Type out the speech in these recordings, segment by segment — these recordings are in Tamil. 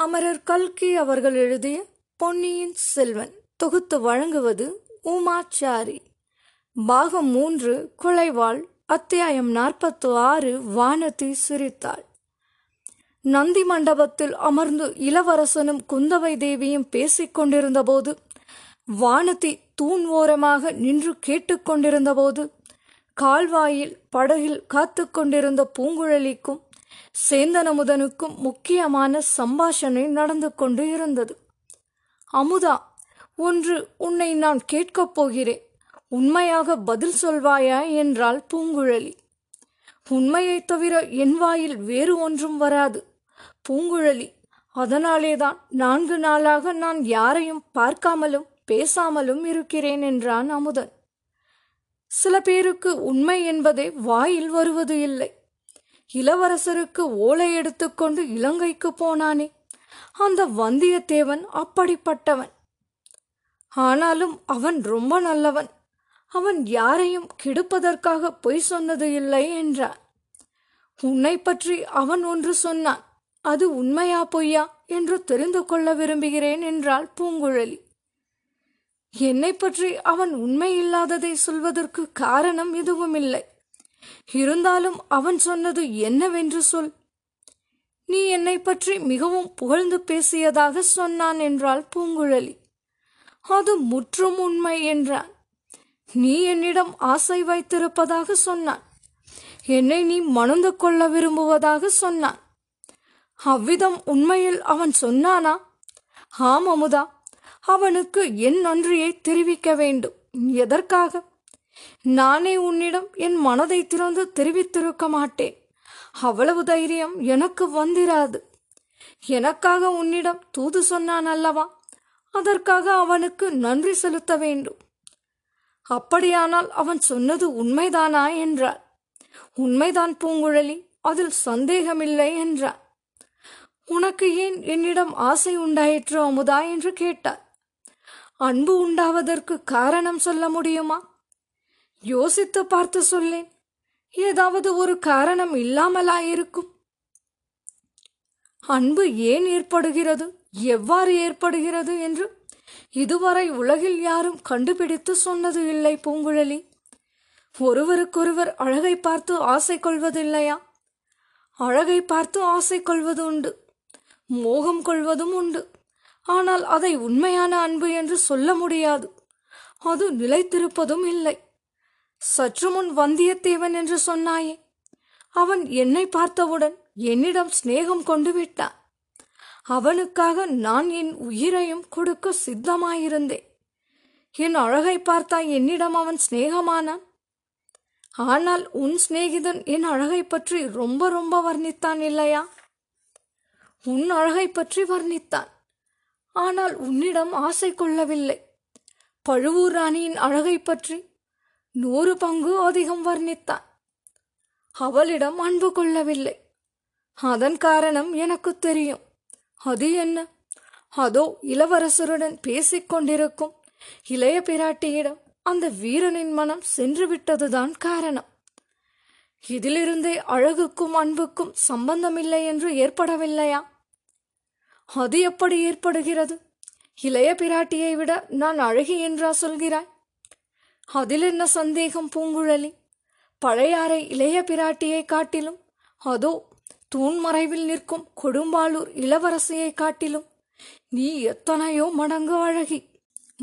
அமரர் கல்கி அவர்கள் எழுதிய பொன்னியின் செல்வன் தொகுத்து வழங்குவது உமாச்சாரி. பாகம் மூன்று குலைவாள் அத்தியாயம் நாற்பத்து ஆறு வானதி சிரித்தாள். நந்தி மண்டபத்தில் அமர்ந்து இளவரசனும் குந்தவை தேவியும் பேசிக் கொண்டிருந்தபோது வானதி தூண் ஓரமாக நின்று கேட்டுக்கொண்டிருந்தபோது கால்வாயில் படகில் காத்து கொண்டிருந்த பூங்குழலிக்கும் சேந்தன் அமுதனுக்கும் முக்கியமான சம்பாஷணை நடந்து கொண்டு இருந்தது. அமுதா ஒன்று உன்னை நான் கேட்கப் போகிறேன். உண்மையாக பதில் சொல்வாயா? என்றாள் பூங்குழலி. உண்மையைத் தவிர என் வாயில் வேறு ஒன்றும் வராது. பூங்குழலி. அதனாலேதான் நான்கு நாளாக நான் யாரையும் பார்க்காமலும் பேசாமலும் இருக்கிறேன் என்றான் அமுதன். சில பேருக்கு உண்மை என்பதே வாயில் வருவது இல்லை. இளவரசருக்கு ஓலை எடுத்துக்கொண்டு இலங்கைக்கு போனானே. அந்த வந்தியத்தேவன் அப்படிப்பட்டவன். ஆனாலும் அவன் ரொம்ப நல்லவன். அவன் யாரையும் கெடுப்பதற்காக பொய் சொன்னது இல்லை என்றான். உன்னை பற்றி அவன் ஒன்று சொன்னான். அது உண்மையா பொய்யா என்று தெரிந்து கொள்ள விரும்புகிறேன் என்றாள் பூங்குழலி. என்னை பற்றி அவன் உண்மை இல்லாததை சொல்வதற்கு காரணம் எதுவும் இல்லை இருந்தாலும் அவன் சொன்னது என்னவென்று சொல். நீ என்னை பற்றி மிகவும் புகழ்ந்து பேசியதாக சொன்னான் என்றாள் பூங்குழலி. அது முற்றும் உண்மை என்றான். நீ என்னிடம் ஆசை வைத்திருப்பதாக சொன்னான். என்னை நீ மணந்து கொள்ள விரும்புவதாக சொன்னான். அவ்விதம் உண்மையில் அவன் சொன்னானா? ஆம் அமுதா. அவனுக்கு என் நன்றியை தெரிவிக்க வேண்டும். எதற்காக? நானே உன்னிடம் என் மனதை திறந்து தெரிவித்திருக்க மாட்டேன். அவ்வளவு தைரியம் எனக்கு வந்திராது. எனக்காக உன்னிடம் தூது சொன்னான் அல்லவா? அதற்காக அவனுக்கு நன்றி செலுத்த வேண்டும். அப்படியானால் அவன் சொன்னது உண்மைதானா என்றார். உண்மைதான் பூங்குழலி அதில் சந்தேகமில்லை என்றார். உனக்கு ஏன் என்னிடம் ஆசை உண்டாயிற்று அமுதா? என்று கேட்டார். அன்பு உண்டாவதற்கு காரணம் சொல்ல முடியுமா? யோசித்து பார்த்து சொல்லேன். ஏதாவது ஒரு காரணம் இல்லாமலா இருக்கும் அன்பு ஏன் ஏற்படுகிறது? எவ்வாறு ஏற்படுகிறது என்று இதுவரை உலகில் யாரும் கண்டுபிடித்து சொன்னது இல்லை பூங்குழலி. ஒருவருக்கொருவர் அழகை பார்த்து ஆசை கொள்வதில்லையா? அழகை பார்த்து ஆசை கொள்வது உண்டு. மோகம் கொள்வதும் உண்டு. ஆனால் அதை உண்மையான அன்பு என்று சொல்ல முடியாது. அது நிலைத்திருப்பதும் இல்லை. சற்று முன் வந்தியத்தேவன் என்று சொன்னாயே. அவன் என்னை பார்த்தவுடன் என்னிடம் சிநேகம் கொண்டு விட்டான். அவனுக்காக நான் என் உயிரையும் கொடுக்க சித்தமாயிருந்தேன். என் அழகை பார்த்தா என்னிடம் அவன் சிநேகமானான். ஆனால் உன் சிநேகிதன் என் அழகை பற்றி ரொம்ப ரொம்ப வர்ணித்தான் இல்லையா? உன் அழகை பற்றி வர்ணித்தான். ஆனால் உன்னிடம் ஆசை கொள்ளவில்லை. பழுவூர் ராணியின் அழகை பற்றி நூறு பங்கு அதிகம் வர்ணித்தான். அவளிடம் அன்பு கொள்ளவில்லை. அதன் காரணம் எனக்கு தெரியும். அது என்ன? அதோ இளவரசருடன் பேசிக் கொண்டிருக்கும் இளைய பிராட்டியிடம் அந்த வீரனின் மனம் சென்று விட்டதுதான் காரணம். இதிலிருந்தே அழகுக்கும் அன்புக்கும் சம்பந்தமில்லை என்று ஏற்படவில்லையா? அது எப்படி ஏற்படுகிறது? இளைய பிராட்டியை விட நான் அழகி என்றா சொல்கிறாய்? அதில் என்ன சந்தேகம் பூங்குழலி? பழையாறை இளைய பிராட்டியை காட்டிலும் அதோ தூண் மறைவில் நிற்கும் கொடும்பாளூர் இளவரசியை காட்டிலும் நீ எத்தனையோ மடங்கு அழகி.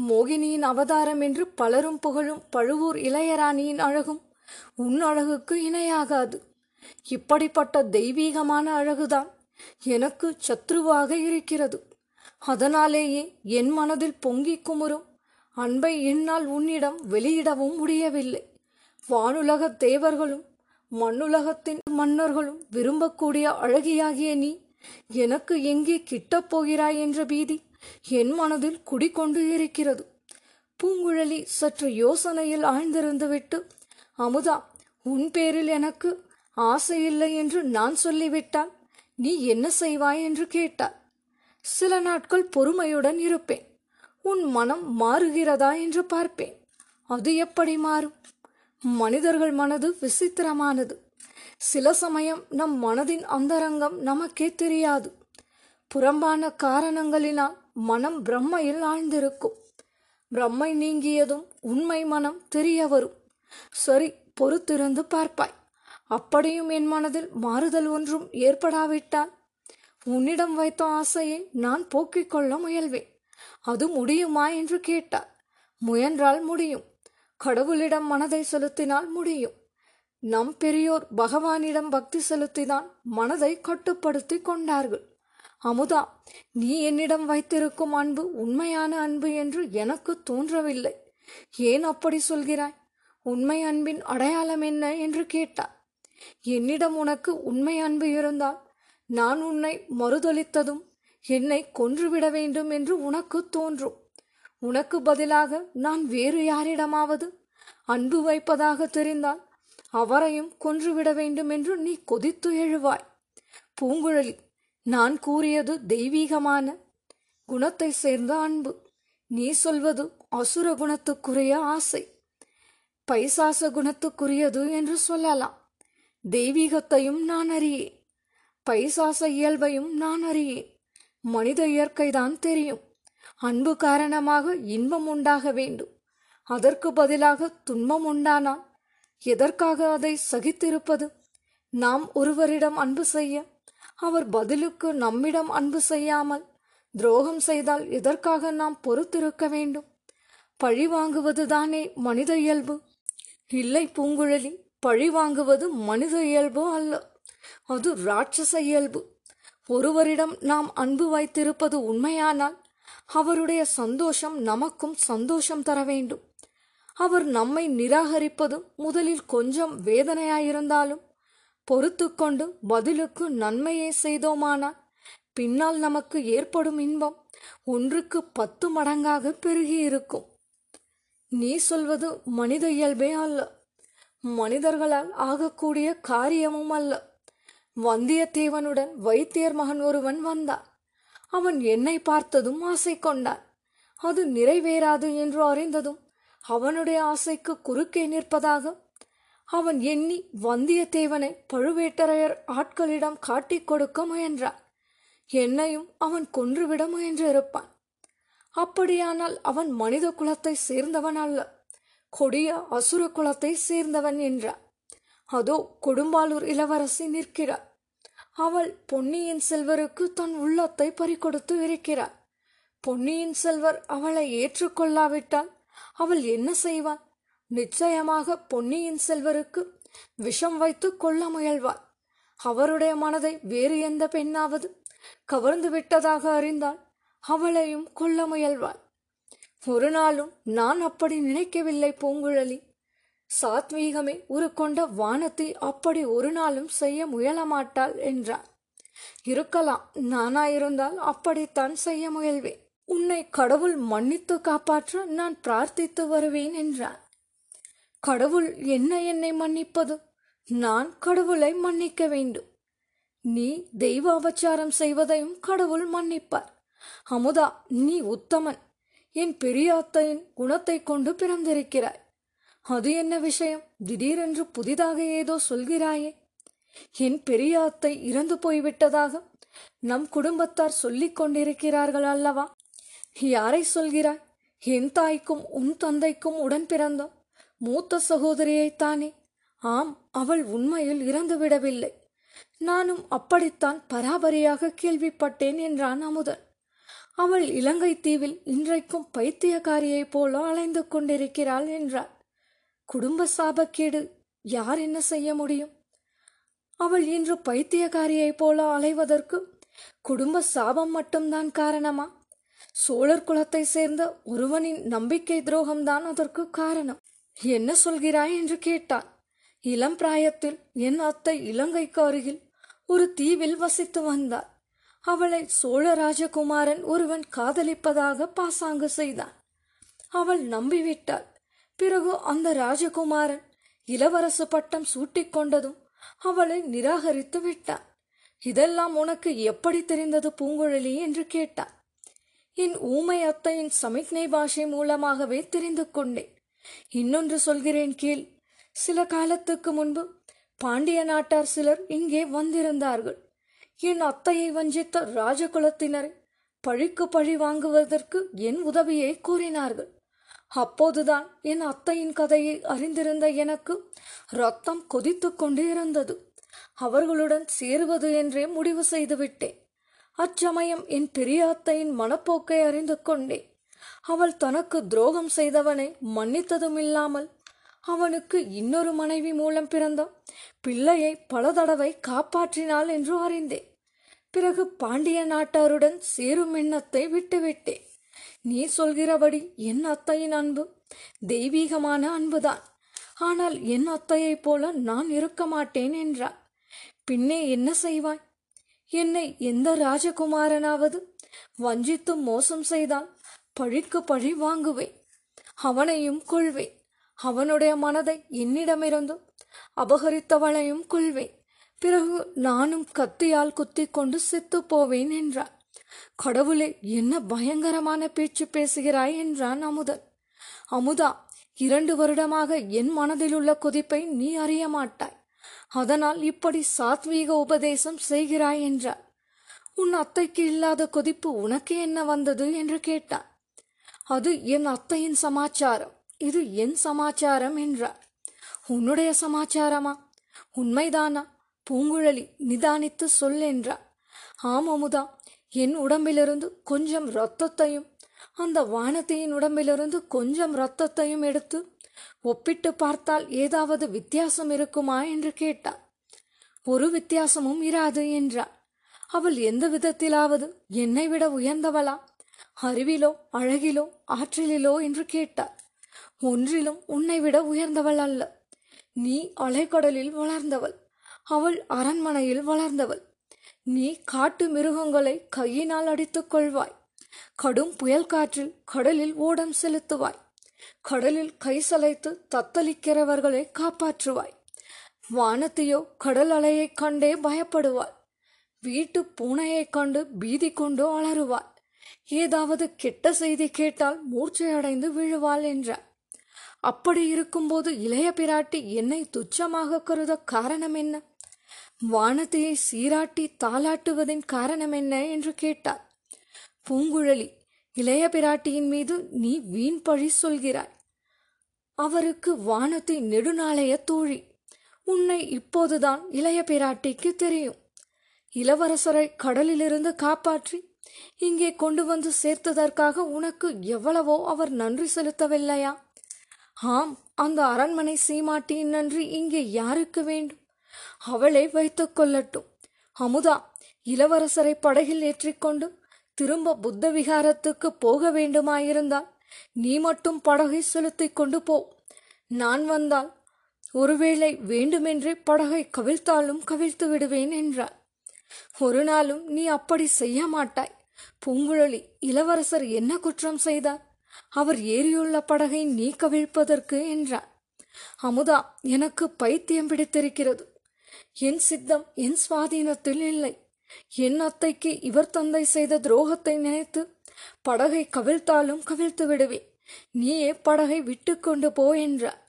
மோகினியின் அவதாரம் என்று பலரும் புகழும் பழுவூர் இளையராணியின் அழகும் உன் அழகுக்கு இணையாகாது. இப்படிப்பட்ட தெய்வீகமான அழகுதான் எனக்கு சத்ருவாக இருக்கிறது. அதனாலேயே என் மனதில் பொங்கிக் குமுறும் அன்பை என்னால் உன்னிடம் வெளியிடவும் முடியவில்லை. வானுலகத் தேவர்களும் மண்ணுலகத்தின் மன்னர்களும் விரும்பக்கூடிய அழகியாகிய நீ எனக்கு எங்கே கிட்டப் போகிறாய் என்ற பீதி என் மனதில் குடிக்கொண்டு இருக்கிறது. பூங்குழலி சற்று யோசனையில் ஆழ்ந்திருந்துவிட்டு அமுதா உன் பேரில் எனக்கு ஆசை இல்லை என்று நான் சொல்லிவிட்டால் நீ என்ன செய்வாய்? என்று கேட்டாள். சில நாட்கள் பொறுமையுடன் இருப்பேன். உன் மனம் மாறுகிறதா என்று பார்ப்பேன். அது எப்படி மாறும்? மனிதர்கள் மனது விசித்திரமானது. சில சமயம் நம் மனதின் அந்தரங்கம் நமக்கே தெரியாது. புறம்பான காரணங்களினால் மனம் பிரம்மையில் ஆழ்ந்திருக்கும். பிரம்மை நீங்கியதும் உண்மை மனம் தெரிய வரும். சரி பொறுத்திருந்து பார்ப்பாய். அப்படியும் என் மனதில் மாறுதல் ஒன்றும் ஏற்படாவிட்டால் உன்னிடம் வைத்த ஆசையை நான் போக்கிக் கொள்ள முயல்வேன். அது முடியுமா என்று கேட்டார் முயன்றால் முடியும். கடவுளிடம் மனதை செலுத்தினால் முடியும். நம் பெரியோர் பகவானிடம் பக்தி செலுத்தினால் மனதை கட்டுப்படுத்தி கொண்டார்கள். அமுதா நீ என்னிடம் வைத்திருக்கும் அன்பு உண்மையான அன்பு என்று எனக்கு தோன்றவில்லை. ஏன் அப்படி சொல்கிறாய்? உண்மை அன்பின் அடையாளம் என்ன என்று கேட்டார் என்னிடம் உனக்கு உண்மை அன்பு இருந்தால் நான் உன்னை மறுதளித்ததும் என்னை கொன்றுவிட வேண்டும் என்று உனக்கு தோன்றும். உனக்கு பதிலாக நான் வேறு யாரிடமாவது அன்பு வைப்பதாக தெரிந்தால் அவரையும் கொன்றுவிட வேண்டும் என்று நீ கொதித்து எழுவாய். பூங்குழலி நான் கூறியது தெய்வீகமான குணத்தை சேர்ந்த அன்பு. நீ சொல்வது அசுர குணத்துக்குரிய ஆசை. பைசாச குணத்துக்குரியது என்று சொல்லலாம். தெய்வீகத்தையும் நான் அறியேன். பைசாச இயல்பையும் நான் அறியேன். மனித இயற்கைதான் தெரியும். அன்பு காரணமாக இன்பம் உண்டாக வேண்டும். அதற்கு பதிலாக துன்பம் உண்டானால் எதற்காக அதை சகித்திருப்பது? நாம் ஒருவரிடம் அன்பு செய்ய அவர் பதிலுக்கு நம்மிடம் அன்பு செய்யாமல் துரோகம் செய்தால் எதற்காக நாம் பொறுத்திருக்க வேண்டும்? பழி வாங்குவதுதானே மனித இயல்பு? இல்லை பூங்குழலி பழி வாங்குவது மனித இயல்பு அல்ல. அது ராட்சச இயல்பு. ஒருவரிடம் நாம் அன்பு வைத்திருப்பது உண்மையானால் அவருடைய சந்தோஷம் நமக்கும் சந்தோஷம் தர வேண்டும். அவர் நம்மை நிராகரிப்பது முதலில் கொஞ்சம் வேதனையாயிருந்தாலும் பொறுத்து கொண்டு பதிலுக்கு நன்மையே செய்தோமானால் பின்னால் நமக்கு ஏற்படும் இன்பம் ஒன்றுக்கு பத்து மடங்காக பெருகி இருக்கும் நீ சொல்வது மனித இயல்பே அல்ல. மனிதர்களால் ஆகக்கூடிய காரியமும் அல்ல. வந்தியத்தேவனுடன் வைத்தியர் மகன் ஒருவன் வந்தான். அவன் என்னை பார்த்ததும் ஆசை கொண்டான். அது நிறைவேறாது என்று அறிந்ததும் அவனுடைய ஆசைக்கு குறுக்கே நிற்பதாக அவன் எண்ணி வந்தியத்தேவனை பழுவேட்டரையர் ஆட்களிடம் காட்டிக் கொடுக்க முயன்றான். என்னையும் அவன் கொன்றுவிட முயன்றிருப்பான். அப்படியானால் அவன் மனித குலத்தை சேர்ந்தவன் அல்ல கொடிய அசுர குலத்தை சேர்ந்தவன் என்றார் அதோ கொடும்பாலூர் இளவரசி நிற்கிறார். அவள் பொன்னியின் செல்வருக்கு தன் உள்ளத்தை பறிகொடுத்து இருக்கிறார். பொன்னியின் செல்வர் அவளை ஏற்றுக்கொள்ளாவிட்டால் அவள் என்ன செய்வாள்? நிச்சயமாக பொன்னியின் செல்வருக்கு விஷம் வைத்து கொள்ள முயல்வாள். அவருடைய மனதை வேறு எந்த பெண்ணாவது கவர்ந்து விட்டதாக அறிந்தால் அவளையும் கொல்ல முயல்வாள். ஒரு நாளும் நான் அப்படி நினைக்கவில்லை பூங்குழலி. சாத்வீகமே உருக்கொண்ட வானத்தை அப்படி ஒரு நாளும் செய்ய முயலமாட்டாள் என்றார் இருக்கலாம் நானாயிருந்தால் அப்படித்தான் செய்ய முயல்வேன். உன்னை கடவுள் மன்னித்து காப்பாற்ற நான் பிரார்த்தித்து வருவேன் என்றார் கடவுள் என்ன என்னை மன்னிப்பது? நான் கடவுளை மன்னிக்க வேண்டும். நீ தெய்வ அபச்சாரம் செய்வதையும் கடவுள் மன்னிப்பார். அமுதா நீ உத்தமன். என் பெரியாத்தையின் குணத்தை கொண்டு பிறந்திருக்கிறாய். அது என்ன விஷயம்? திடீரென்று புதிதாக ஏதோ சொல்கிறாயே. என் பெரிய அத்தை இறந்து போய்விட்டதாக நம் குடும்பத்தார் சொல்லிக் கொண்டிருக்கிறார்கள் அல்லவா? யாரை சொல்கிறாய்? என் தாய்க்கும் உன் தந்தைக்கும் உடன் பிறந்த மூத்த சகோதரியைத்தானே ஆம் அவள் உண்மையில் இறந்து விடவில்லை. நானும் அப்படித்தான் பராபரியாக கேள்விப்பட்டேன் என்றான் அமுதன். அவள் இலங்கை தீவில் இன்றைக்கும் பைத்தியக்காரியைப் போல அலைந்து கொண்டிருக்கிறாள் என்றார் குடும்ப சாபக்கேடு யார் என்ன செய்ய முடியும்? அவள் இன்று பைத்தியக்காரியைப் போல அலைவதற்கு குடும்ப சாபம் மட்டும்தான் காரணமா? சோழர் குலத்தை சேர்ந்த ஒருவனின் நம்பிக்கை துரோகம்தான் அதற்கு காரணம். என்ன சொல்கிறாய் என்று கேட்டான் இளம் பிராயத்தில் என் அத்தை இலங்கைக்கு அருகில் ஒரு தீவில் வசித்து வந்தார் அவளை சோழ ராஜகுமாரன் ஒருவன் காதலிப்பதாக பாசாங்கு செய்தான். அவள் நம்பிவிட்டாள். பிறகு அந்த ராஜகுமாரன் இளவரசு பட்டம் சூட்டிக் கொண்டதும் அவளை நிராகரித்து விட்டான். இதெல்லாம் உனக்கு எப்படி தெரிந்தது பூங்குழலி? என்று கேட்டான். என் ஊமை அத்தையின் சமிக்ஞை பாஷை மூலமாகவே தெரிந்து கொண்டேன். இன்னொன்று சொல்கிறேன் கீழ். சில காலத்துக்கு முன்பு பாண்டிய நாட்டார் சிலர் இங்கே வந்திருந்தார்கள். என் அத்தையை வஞ்சித்த ராஜகுலத்தினரை பழிக்கு பழி வாங்குவதற்கு என் உதவியை கூறினார்கள். அப்போதுதான் என் அத்தையின் கதையை அறிந்திருந்த எனக்கு ரத்தம் கொதித்து கொண்டே இருந்தது அவர்களுடன் சேருவது என்றே முடிவு செய்துவிட்டேன். அச்சமயம் என் பெரிய அத்தையின் மனப்போக்கை அறிந்து கொண்டேன். அவள் தனக்கு துரோகம் செய்தவனை மன்னித்ததும் இல்லாமல் அவனுக்கு இன்னொரு மனைவி மூலம் பிறந்த பிள்ளையை பல தடவை காப்பாற்றினாள் என்று அறிந்தேன். பிறகு பாண்டிய நாட்டாருடன் சேரும் எண்ணத்தை விட்டுவிட்டேன். நீ சொல்கிறபடி என் அத்தையின் அன்பு தெய்வீகமான அன்புதான். ஆனால் என் அத்தையைப் போல நான் இருக்க மாட்டேன் என்றார் பின்னே என்ன செய்வாய்? என்னை எந்த ராஜகுமாரனாவது வஞ்சித்து மோசம் செய்தால் பழிக்கு பழி வாங்குவேன். அவனையும் கொள்வேன் அவனுடைய மனதை என்னிடமிருந்து அபகரித்தவளையும் கொள்வேன் பிறகு நானும் கத்தியால் குத்தி கொண்டு செத்து போவேன் என்றார் கடவுளே என்ன பயங்கரமான பேச்சு பேசுகிறாய் என்றான் அமுதன். அமுதா இரண்டு வருடமாக என் மனதில் உள்ள கொதிப்பை நீ அறிய மாட்டாய். அதனால் இப்படி சாத்வீக உபதேசம் செய்கிறாய் என்றார் உன் அத்தைக்கு இல்லாத கொதிப்பு உனக்கு என்ன வந்தது என்று கேட்டார் அது என் அத்தையின் சமாச்சாரம். இது என் சமாச்சாரம் என்றார் உன்னுடைய சமாச்சாரமா? உண்மைதானா? பூங்குழலி நிதானித்து சொல் என்றார் ஆம் அமுதா என் உடம்பிலிருந்து கொஞ்சம் இரத்தத்தையும் அந்த வானத்தையின் உடம்பிலிருந்து கொஞ்சம் இரத்தத்தையும் எடுத்து ஒப்பிட்டு பார்த்தால் ஏதாவது வித்தியாசம் இருக்குமா என்று கேட்டார் ஒரு வித்தியாசமும் இராது என்றார் அவள் எந்த விதத்திலாவது என்னை விட உயர்ந்தவளா? அறிவிலோ அழகிலோ ஆற்றலிலோ என்று கேட்டார் ஒன்றிலும் உன்னை விட உயர்ந்தவள் அல்ல. நீ அலைக்கடலில் வளர்ந்தவள். அவள் அரண்மனையில் வளர்ந்தவள். நீ காட்டு மிருகங்களை கையினால் அடித்துக் கொள்வாய். கடும் புயல் காற்றில் கடலில் ஓடம் செலுத்துவாய். கடலில் கை சலைத்து தத்தளிக்கிறவர்களை காப்பாற்றுவாய். வானத்தையோ கடல் அலையைக் கண்டே பயப்படுவாள் வீட்டு பூனையைக் கண்டு பீதி கொண்டு அலறுவாள் ஏதாவது கெட்ட செய்தி கேட்டால் மூர்ச்சையடைந்து விழுவாள் என்றார். அப்படி இருக்கும்போது இளைய பிராட்டி என்னை துச்சமாக கருத காரணம் என்ன? வானத்தையை சீராட்டி தாளாட்டுவதின் காரணம் என்ன என்று கேட்டார் பூங்குழலி இளைய பிராட்டியின் மீது நீ வீண் பழி சொல்கிறாய். அவருக்கு வானத்தை நெடுநாளைய தோழி. உன்னை இப்போதுதான் இளைய பிராட்டிக்கு தெரியும். இளவரசரை கடலிலிருந்து காப்பாற்றி இங்கே கொண்டு வந்து சேர்த்ததற்காக உனக்கு எவ்வளவோ அவர் நன்றி செலுத்தவில்லையா? ஆம் அந்த அரண்மனை சீமாட்டியின் நன்றி இங்கே யாருக்கு வேண்டும்? அவளை வைத்துக் கொள்ளட்டும். அமுதா இளவரசரை படகில் ஏற்றிக்கொண்டு திரும்ப புத்த விகாரத்துக்கு போக வேண்டுமாயிருந்தால் நீ மட்டும் படகை செலுத்திக் கொண்டு போ. நான் வந்தால் ஒருவேளை வேண்டுமென்றே படகை கவிழ்த்தாலும் கவிழ்த்து விடுவேன் என்றார் ஒரு நாளும் நீ அப்படி செய்ய மாட்டாய். பூங்குழலி இளவரசர் என்ன குற்றம் செய்தார்? அவர் ஏறியுள்ள படகை நீ கவிழ்ப்பதற்கு என்றார் அமுதா எனக்கு பைத்தியம் பிடித்திருக்கிறது. என் சித்தம் என் சுவாதீனத்தில் இல்லை. என் அத்தைக்கு இவர் தந்தை செய்த துரோகத்தை நினைத்து படகை கவிழ்த்தாலும் கவிழ்த்து விடுவேன். நீயே படகை விட்டு கொண்டு போ என்றார்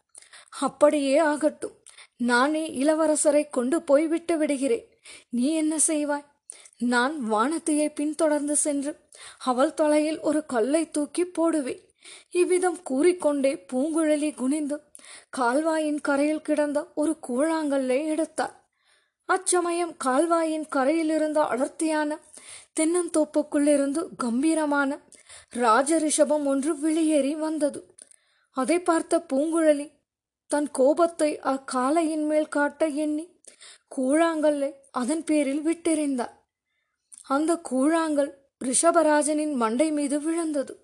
அப்படியே ஆகட்டும். நானே இளவரசரை கொண்டு போய் விட்டு விடுகிறேன். நீ என்ன செய்வாய்? நான் வானத்தையை பின்தொடர்ந்து சென்று அவள் தலையில் ஒரு கல்லை தூக்கி போடுவேன். இவ்விதம் கூறிக்கொண்டே பூங்குழலி குனிந்து கால்வாயின் கரையில் கிடந்த ஒரு கூழாங்கல்லை எடுத்தார் அச்சமயம் கால்வாயின் கரையிலிருந்து அடர்த்தியான தென்னந்தோப்புக்குள்ளிருந்து கம்பீரமான ராஜ ரிஷபம் ஒன்று வெளியேறி வந்தது. அதை பார்த்த பூங்குழலி தன் கோபத்தை அக்காலையின் மேல் காட்ட எண்ணி கூழாங்கல்லை அதன் பேரில் விட்டெறிந்தார் அந்த கூழாங்கல் ரிஷபராஜனின் மண்டை மீது விழுந்தது.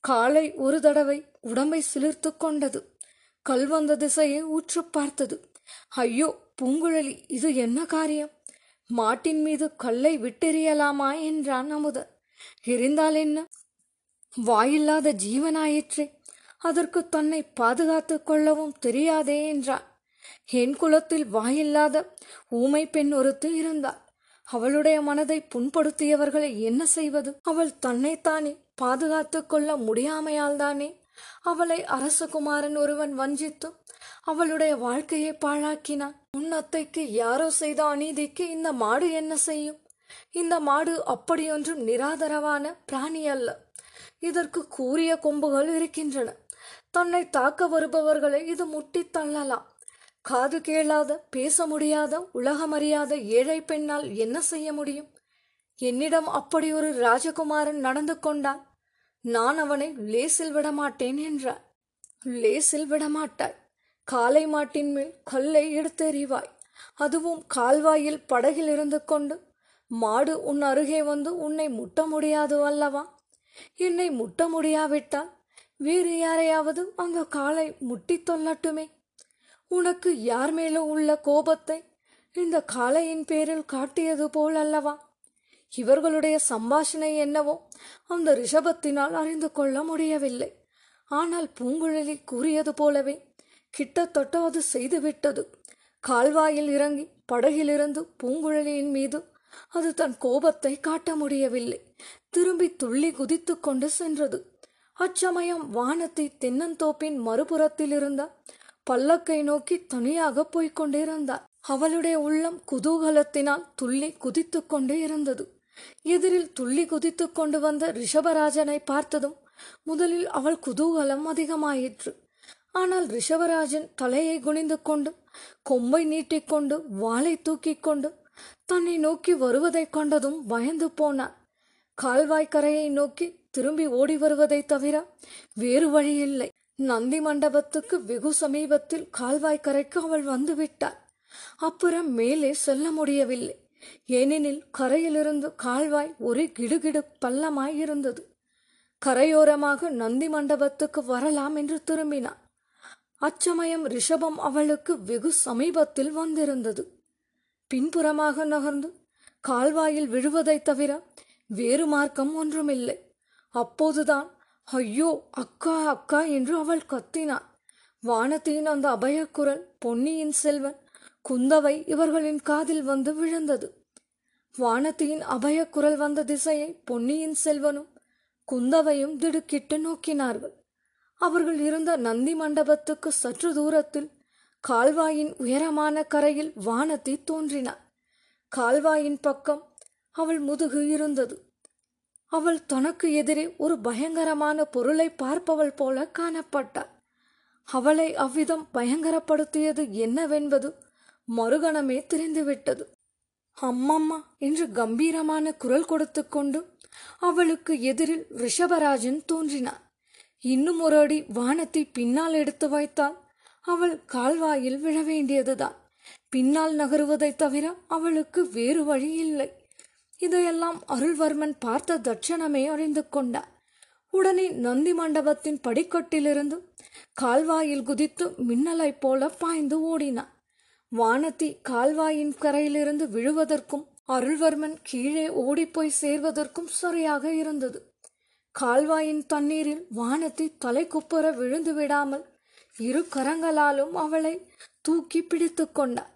காலை ஒரு தடவை உடம்பை சிலிர்த்து கொண்டது. கல் வந்த திசையை உற்று பார்த்தது. ஐயோ பூங்குழலி இது என்ன காரியம்? மாட்டின் மீது கல்லை விட்டெறியலாமா? என்றான் அமுதன் எரிந்தால் என்ன? வாயில்லாத ஜீவனாயிற்றே அதற்கு தன்னை பாதுகாத்துக் கொள்ளவும் தெரியாதே என்றான். என் குலத்தில் வாயில்லாத ஊமை பெண் ஒருத்து இருந்தாள். அவளுடைய மனதை புண்படுத்தியவர்களை என்ன செய்வது? அவள் தன்னைத்தானே பாதுகாத்துக் கொள்ள முடியாமையால்தானே அவளை அரசகுமாரன் ஒருவன் வஞ்சித்து அவளுடைய வாழ்க்கையை பாழாக்கினான். உன் அத்தைக்கு யாரோ செய்த அநீதிக்கு இந்த மாடு என்ன செய்யும்? இந்த மாடு அப்படியொன்றும் நிராதரவான பிராணி அல்ல. இதற்கு கூறிய கொம்புகள் இருக்கின்றன. தன்னை தாக்க வருபவர்களை இது முட்டி தள்ளலாம். காது கேளாத பேச முடியாத உலகமறியாத ஏழை பெண்ணால் என்ன செய்ய முடியும்? என்னிடம் அப்படி ஒரு ராஜகுமாரன் நடந்து கொண்டான். நான் அவனை லேசில் விடமாட்டேன் என்றார் லேசில் விடமாட்டாய். காளை மாட்டின் மேல் கொல்லை எடுத்தெறிவாய். அதுவும் கால்வாயில் படகில் இருந்து கொண்டு மாடு உன் அருகே வந்து உன்னை முட்ட முடியாது அல்லவா? என்னை முட்ட முடியாவிட்டால் வேறு யாரையாவது அந்த காலை முட்டித் தொல்லட்டுமே உனக்கு யார் மேலும் உள்ள கோபத்தை இந்த காளையின் பேரில் காட்டியது போல் அல்லவா? இவர்களுடைய சம்பாஷணை என்னவோ அந்த ரிஷபத்தினால் அறிந்து கொள்ள முடியவில்லை. ஆனால் பூங்குழலி கூறியது போலவே கிட்டத்தட்ட அது செய்துவிட்டது. கால்வாயில் இறங்கி படகிலிருந்து பூங்குழலியின் மீது அது தன் கோபத்தை காட்ட முடியவில்லை. திரும்பி துள்ளி குதித்து கொண்டு சென்றது. அச்சமயம் வானத்தை தென்னந்தோப்பின் மறுபுறத்தில் இருந்த பல்லக்கை நோக்கி தனியாக போய்க் கொண்டிருந்தார் அவளுடைய உள்ளம் குதூகலத்தினால் துள்ளி குதித்து கொண்டே இருந்தது. எதிரில் துள்ளி குதித்து கொண்டு வந்த ரிஷபராஜனை பார்த்ததும் முதலில் அவள் குதூகலம் அதிகமாயிற்று. ஆனால் ரிஷவராஜன் தலையை குனிந்து கொண்டு கொம்பை நீட்டிக்கொண்டு வாளை தூக்கிக் கொண்டு தன்னை நோக்கி வருவதைக் கண்டதும் பயந்து போனான். கால்வாய்க்கரையை நோக்கி திரும்பி ஓடி வருவதைத் தவிர வேறு வழியில்லை. நந்தி மண்டபத்துக்கு வெகு சமீபத்தில் கால்வாய்க்கரைக்கு அவள் வந்துவிட்டாள் அப்புறம் மேலே செல்ல முடியவில்லை. ஏனெனில் கரையிலிருந்து கால்வாய் ஒரு கிடுகிடு பள்ளமாய் இருந்தது. கரையோரமாக நந்தி மண்டபத்துக்கு வரலாம் என்று திரும்பினான். அச்சமயம் ரிஷபம் அவளுக்கு வெகு சமீபத்தில் வந்திருந்தது. பின்புறமாக நகர்ந்து கால்வாயில் விழுவதைத் தவிர வேறு மார்க்கம் ஒன்றுமில்லை. அப்போதுதான் ஐயோ அக்கா அக்கா என்று அவள் கத்தினாள். வானத்தின் அந்த அபயக்குரல் பொன்னியின் செல்வன் குந்தவை இவர்களின் காதில் வந்து விழுந்தது. வானத்தியின் அபயக்குரல் வந்த திசையை பொன்னியின் செல்வனும் குந்தவையும் திடுக்கிட்டு நோக்கினார்கள். அவர்கள் இருந்த நந்தி மண்டபத்துக்கு சற்று தூரத்தில் கால்வாயின் உயரமான கரையில் வானத்தி தோன்றினார் கால்வாயின் பக்கம் அவள் முதுகு இருந்தது. அவள் தனக்கு எதிரே ஒரு பயங்கரமான பொருளை பார்ப்பவள் போல காணப்பட்டாள் அவளை அவ்விதம் பயங்கரப்படுத்தியது என்னவென்பது மறுகணமே தெரிந்துவிட்டது. அம்மம்மா என்று கம்பீரமான குரல் கொடுத்து கொண்டு அவளுக்கு எதிரில் ரிஷபராஜன் தோன்றினார். இன்னும் ஒரு அடி வானத்தை பின்னால் எடுத்து வைத்தால் அவள் கால்வாயில் விழ வேண்டியதுதான். பின்னால் நகருவதைத் தவிர அவளுக்கு வேறு வழி இல்லை. இதையெல்லாம் அருள்வர்மன் பார்த்த தட்சணமே அறிந்து கொண்டார். உடனே நந்தி மண்டபத்தின் படிக்கட்டிலிருந்து கால்வாயில் குதித்து மின்னலைப் போல பாய்ந்து ஓடினான். வானத்தி கால்வாயின் கரையிலிருந்து விழுவதற்கும் அருள்வர்மன் கீழே ஓடிப்போய் சேர்வதற்கும் சரியாக இருந்தது. கால்வாயின் தண்ணீரில் வானத்தி தலைக்குப்புற விழுந்து விடாமல் இரு கரங்களாலும் அவளை தூக்கி பிடித்து கொண்டார்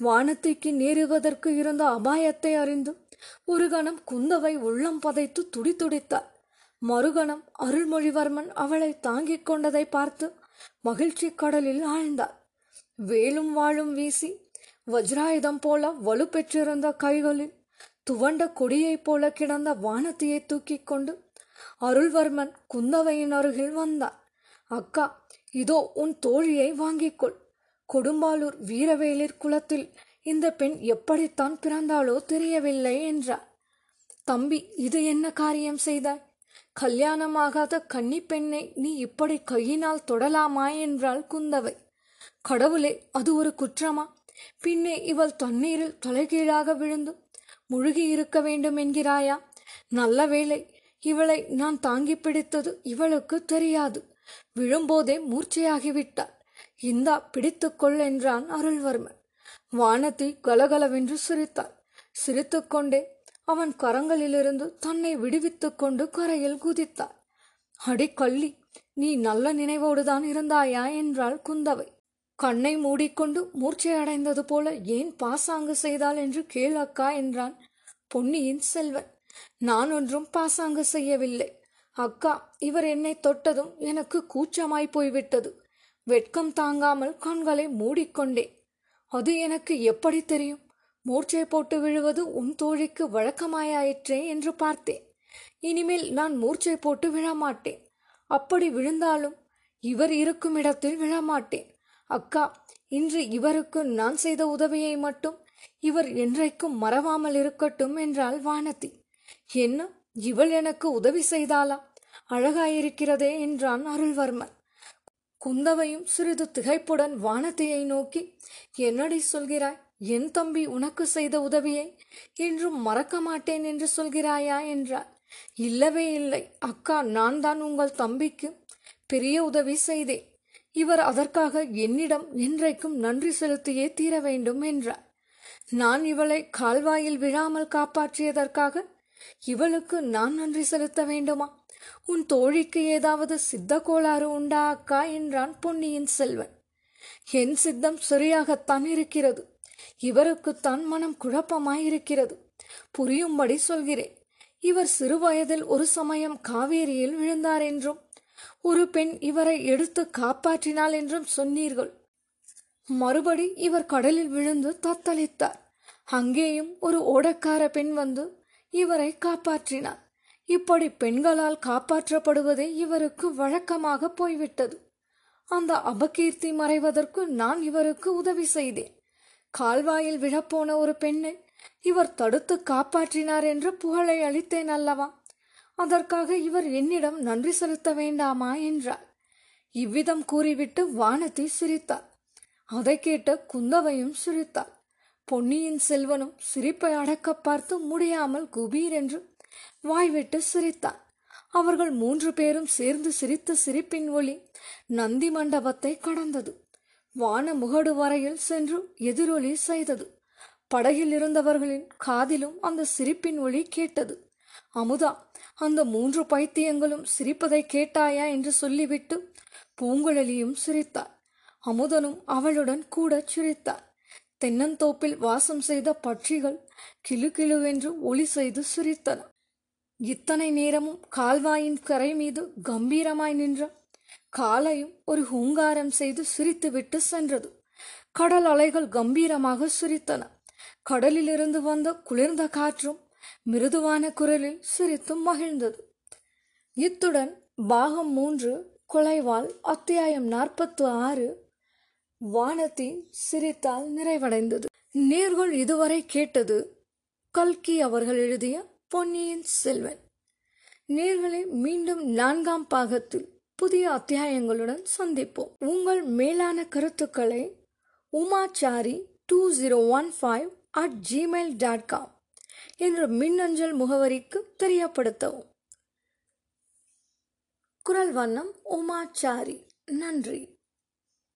வானத்திக்கு நேருவதற்கு இருந்த அபாயத்தை அறிந்து ஒரு கணம் குந்தவை உள்ளம் பதைத்து துடித்துடித்தார் மறுகணம் அருள்மொழிவர்மன் அவளை தாங்கிக் கொண்டதை பார்த்து மகிழ்ச்சி கடலில் ஆழ்ந்தார் வேலும் வாழும் வீசி வஜ்ராயுதம் போல வலுப்பெற்றிருந்த கைகளில் துவண்ட கொடியைப் போல கிடந்த வானத்தியை தூக்கிக் கொண்டு அருள்வர்மன் குந்தவையின் அருகில் வந்தான் அக்கா இதோ உன் தோழியை வாங்கிக்கொள். கொடும்பாலூர் வீரவேலிர் குலத்தில் இந்த பெண் எப்படித்தான் பிறந்தாளோ தெரியவில்லை என்றார். தம்பி இது என்ன காரியம் செய்தாய்? கல்யாணமாகாத கன்னி பெண்ணை நீ இப்படி கையினால் தொடலாமா என்றாள் குந்தவை. கடவுளே அது ஒரு குற்றமா? பின்னே இவள் தண்ணீரில் தலைகீழாக விழுந்து முழுகி இருக்க வேண்டும் என்கிறாயா? நல்ல வேளை இவளை நான் தாங்கி பிடித்தது இவளுக்கு தெரியாது. விழும்போதே மூர்ச்சையாகிவிட்டாள். இந்தா பிடித்துக்கொள் என்றான் அருள்வர்மன். வானதி கலகலவென்று சிரித்தாள். சிரித்துக்கொண்டே அவன் கரங்களிலிருந்து தன்னை விடுவித்துக் கொண்டு கரையில் குதித்தாள். அடி கள்ளி நீ நல்ல நினைவோடுதான் இருந்தாயா என்றாள் குந்தவை. கண்ணை மூடிக்கொண்டு மூர்ச்சையடைந்தது போல ஏன் பாசாங்கு செய்தாள் என்று கேள் அக்கா என்றான் பொன்னியின் செல்வன். நான் ஒன்றும் பாசாங்கு செய்யவில்லை. அக்கா இவர் என்னை தொட்டதும் எனக்கு கூச்சமாய் போய்விட்டது. வெட்கம் தாங்காமல் கண்களை மூடிக்கொண்டேன். அது எனக்கு எப்படி தெரியும்? மூர்ச்சை போட்டு விழுவது உன் தோழிக்கு வழக்கமாயாயிற்றே என்று பார்த்தேன். இனிமேல் நான் மூர்ச்சை போட்டு விழமாட்டேன். அப்படி விழுந்தாலும் இவர் இருக்கும் இடத்தில் விழமாட்டேன். அக்கா இன்று இவருக்கு நான் செய்த உதவியை மட்டும் இவர் என்றைக்கும் மறவாமல் இருக்கட்டும் என்றாள் வானதி. என்ன? இவள் எனக்கு உதவி செய்தாளா? அழகாயிருக்கிறதே என்றான் அருள்வர்மன். குந்தவையும் சிறிது திகைப்புடன் வானத்தையை நோக்கி என்னடி சொல்கிறாய்? என் தம்பி உனக்கு செய்த உதவியை இன்றும் மறக்க மாட்டேன் என்று சொல்கிறாயா? என்றார் இல்லவே இல்லை. அக்கா நான் தான் உங்கள் தம்பிக்கு பெரிய உதவி செய்தேன். இவர் அதற்காக என்னிடம் என்றைக்கும் நன்றி செலுத்தியே தீர வேண்டும் என்றார் நான் இவளை கால்வாயில் விழாமல் காப்பாற்றியதற்காக இவளுக்கு நான் நன்றி செலுத்த வேண்டுமா? உன் தோழிக்கு ஏதாவது சித்த கோளாறு உண்டா அக்கா என்றான் பொன்னியின் செல்வன். என் சித்தம் சரியாகத்தான் இருக்கிறது. இவருக்கு தன் மனம் குழப்பமாயிருக்கிறது. புரியும்படி சொல்கிறேன். இவர் சிறுவயதில் ஒரு சமயம் காவேரியில் விழுந்தார் என்றும் ஒரு பெண் இவரை எடுத்து காப்பாற்றினாள் என்றும் சொன்னீர்கள். மறுபடி இவர் கடலில் விழுந்து தத்தளித்தார். அங்கேயும் ஒரு ஓடக்கார பெண் வந்து இவரை காப்பாற்றினார். இப்படி பெண்களால் காப்பாற்றப்படுவதே இவருக்கு வழக்கமாக போய்விட்டது. அந்த அபகீர்த்தி மறைவதற்கு நான் இவருக்கு உதவி செய்தேன். கால்வாயில் விழப்போன ஒரு பெண்ணை இவர் தடுத்து காப்பாற்றினார் என்று புகழை அளித்தேன் அல்லவா? அதற்காக இவர் என்னிடம் நன்றி செலுத்த வேண்டாமா என்றார் இவ்விதம் கூறிவிட்டு வானதி சிரித்தார் அதை கேட்ட குந்தவையும் சிரித்தார் பொன்னியின் செல்வனும் சிரிப்பை அடக்க பார்த்து முடியாமல் குபீர் என்று வாய்விட்டு சிரித்தான். அவர்கள் மூன்று பேரும் சேர்ந்து சிரித்த சிரிப்பின் ஒளி நந்தி மண்டபத்தை கடந்தது. வான முகடு வரையில் சென்று எதிரொலி செய்தது. படகில் இருந்தவர்களின் காதிலும் அந்த சிரிப்பின் ஒளி கேட்டது. அமுதா அந்த மூன்று பைத்தியங்களும் சிரிப்பதை கேட்டாயா? என்று சொல்லிவிட்டு பூங்குழலியும் சிரித்தார் அமுதனும் அவளுடன் கூட சிரித்தார் தென்னந்தோப்பில் வாசம் செய்த பட்சிகள் கிளு கிளுவென்று ஒளி செய்து சிரித்தன. இத்தனை நேரமும் கால்வாயின் கரை மீது கம்பீரமாய் நின்ற காலையும் ஒரு ஹூங்காரம் செய்து சிரித்துவிட்டு சென்றது. கடல் அலைகள் கம்பீரமாக சிரித்தன. கடலிலிருந்து வந்த குளிர்ந்த காற்றும் மிருதுவான குரலில் சிரித்தும் மகிழ்ந்தது. இத்துடன் பாகம் மூன்று கொலைவாள் அத்தியாயம் நாற்பத்து ஆறு வானதி சிரித்தால் நிறைவடைந்தது. நேர்கள் இதுவரை கேட்டது கல்கி அவர்கள் எழுதிய பொன்னியின் செல்வன். நேர்களை மீண்டும் நான்காம் பாகத்தில் புதிய அத்தியாயங்களுடன் சந்திப்போம். உங்கள் மேலான கருத்துக்களை Umachari two zero one five at Gmail dot com என்ற மின்னஞ்சல் முகவரிக்கு தெரியப்படுத்தவும். குரல் வண்ணம் உமாச்சாரி. நன்றி.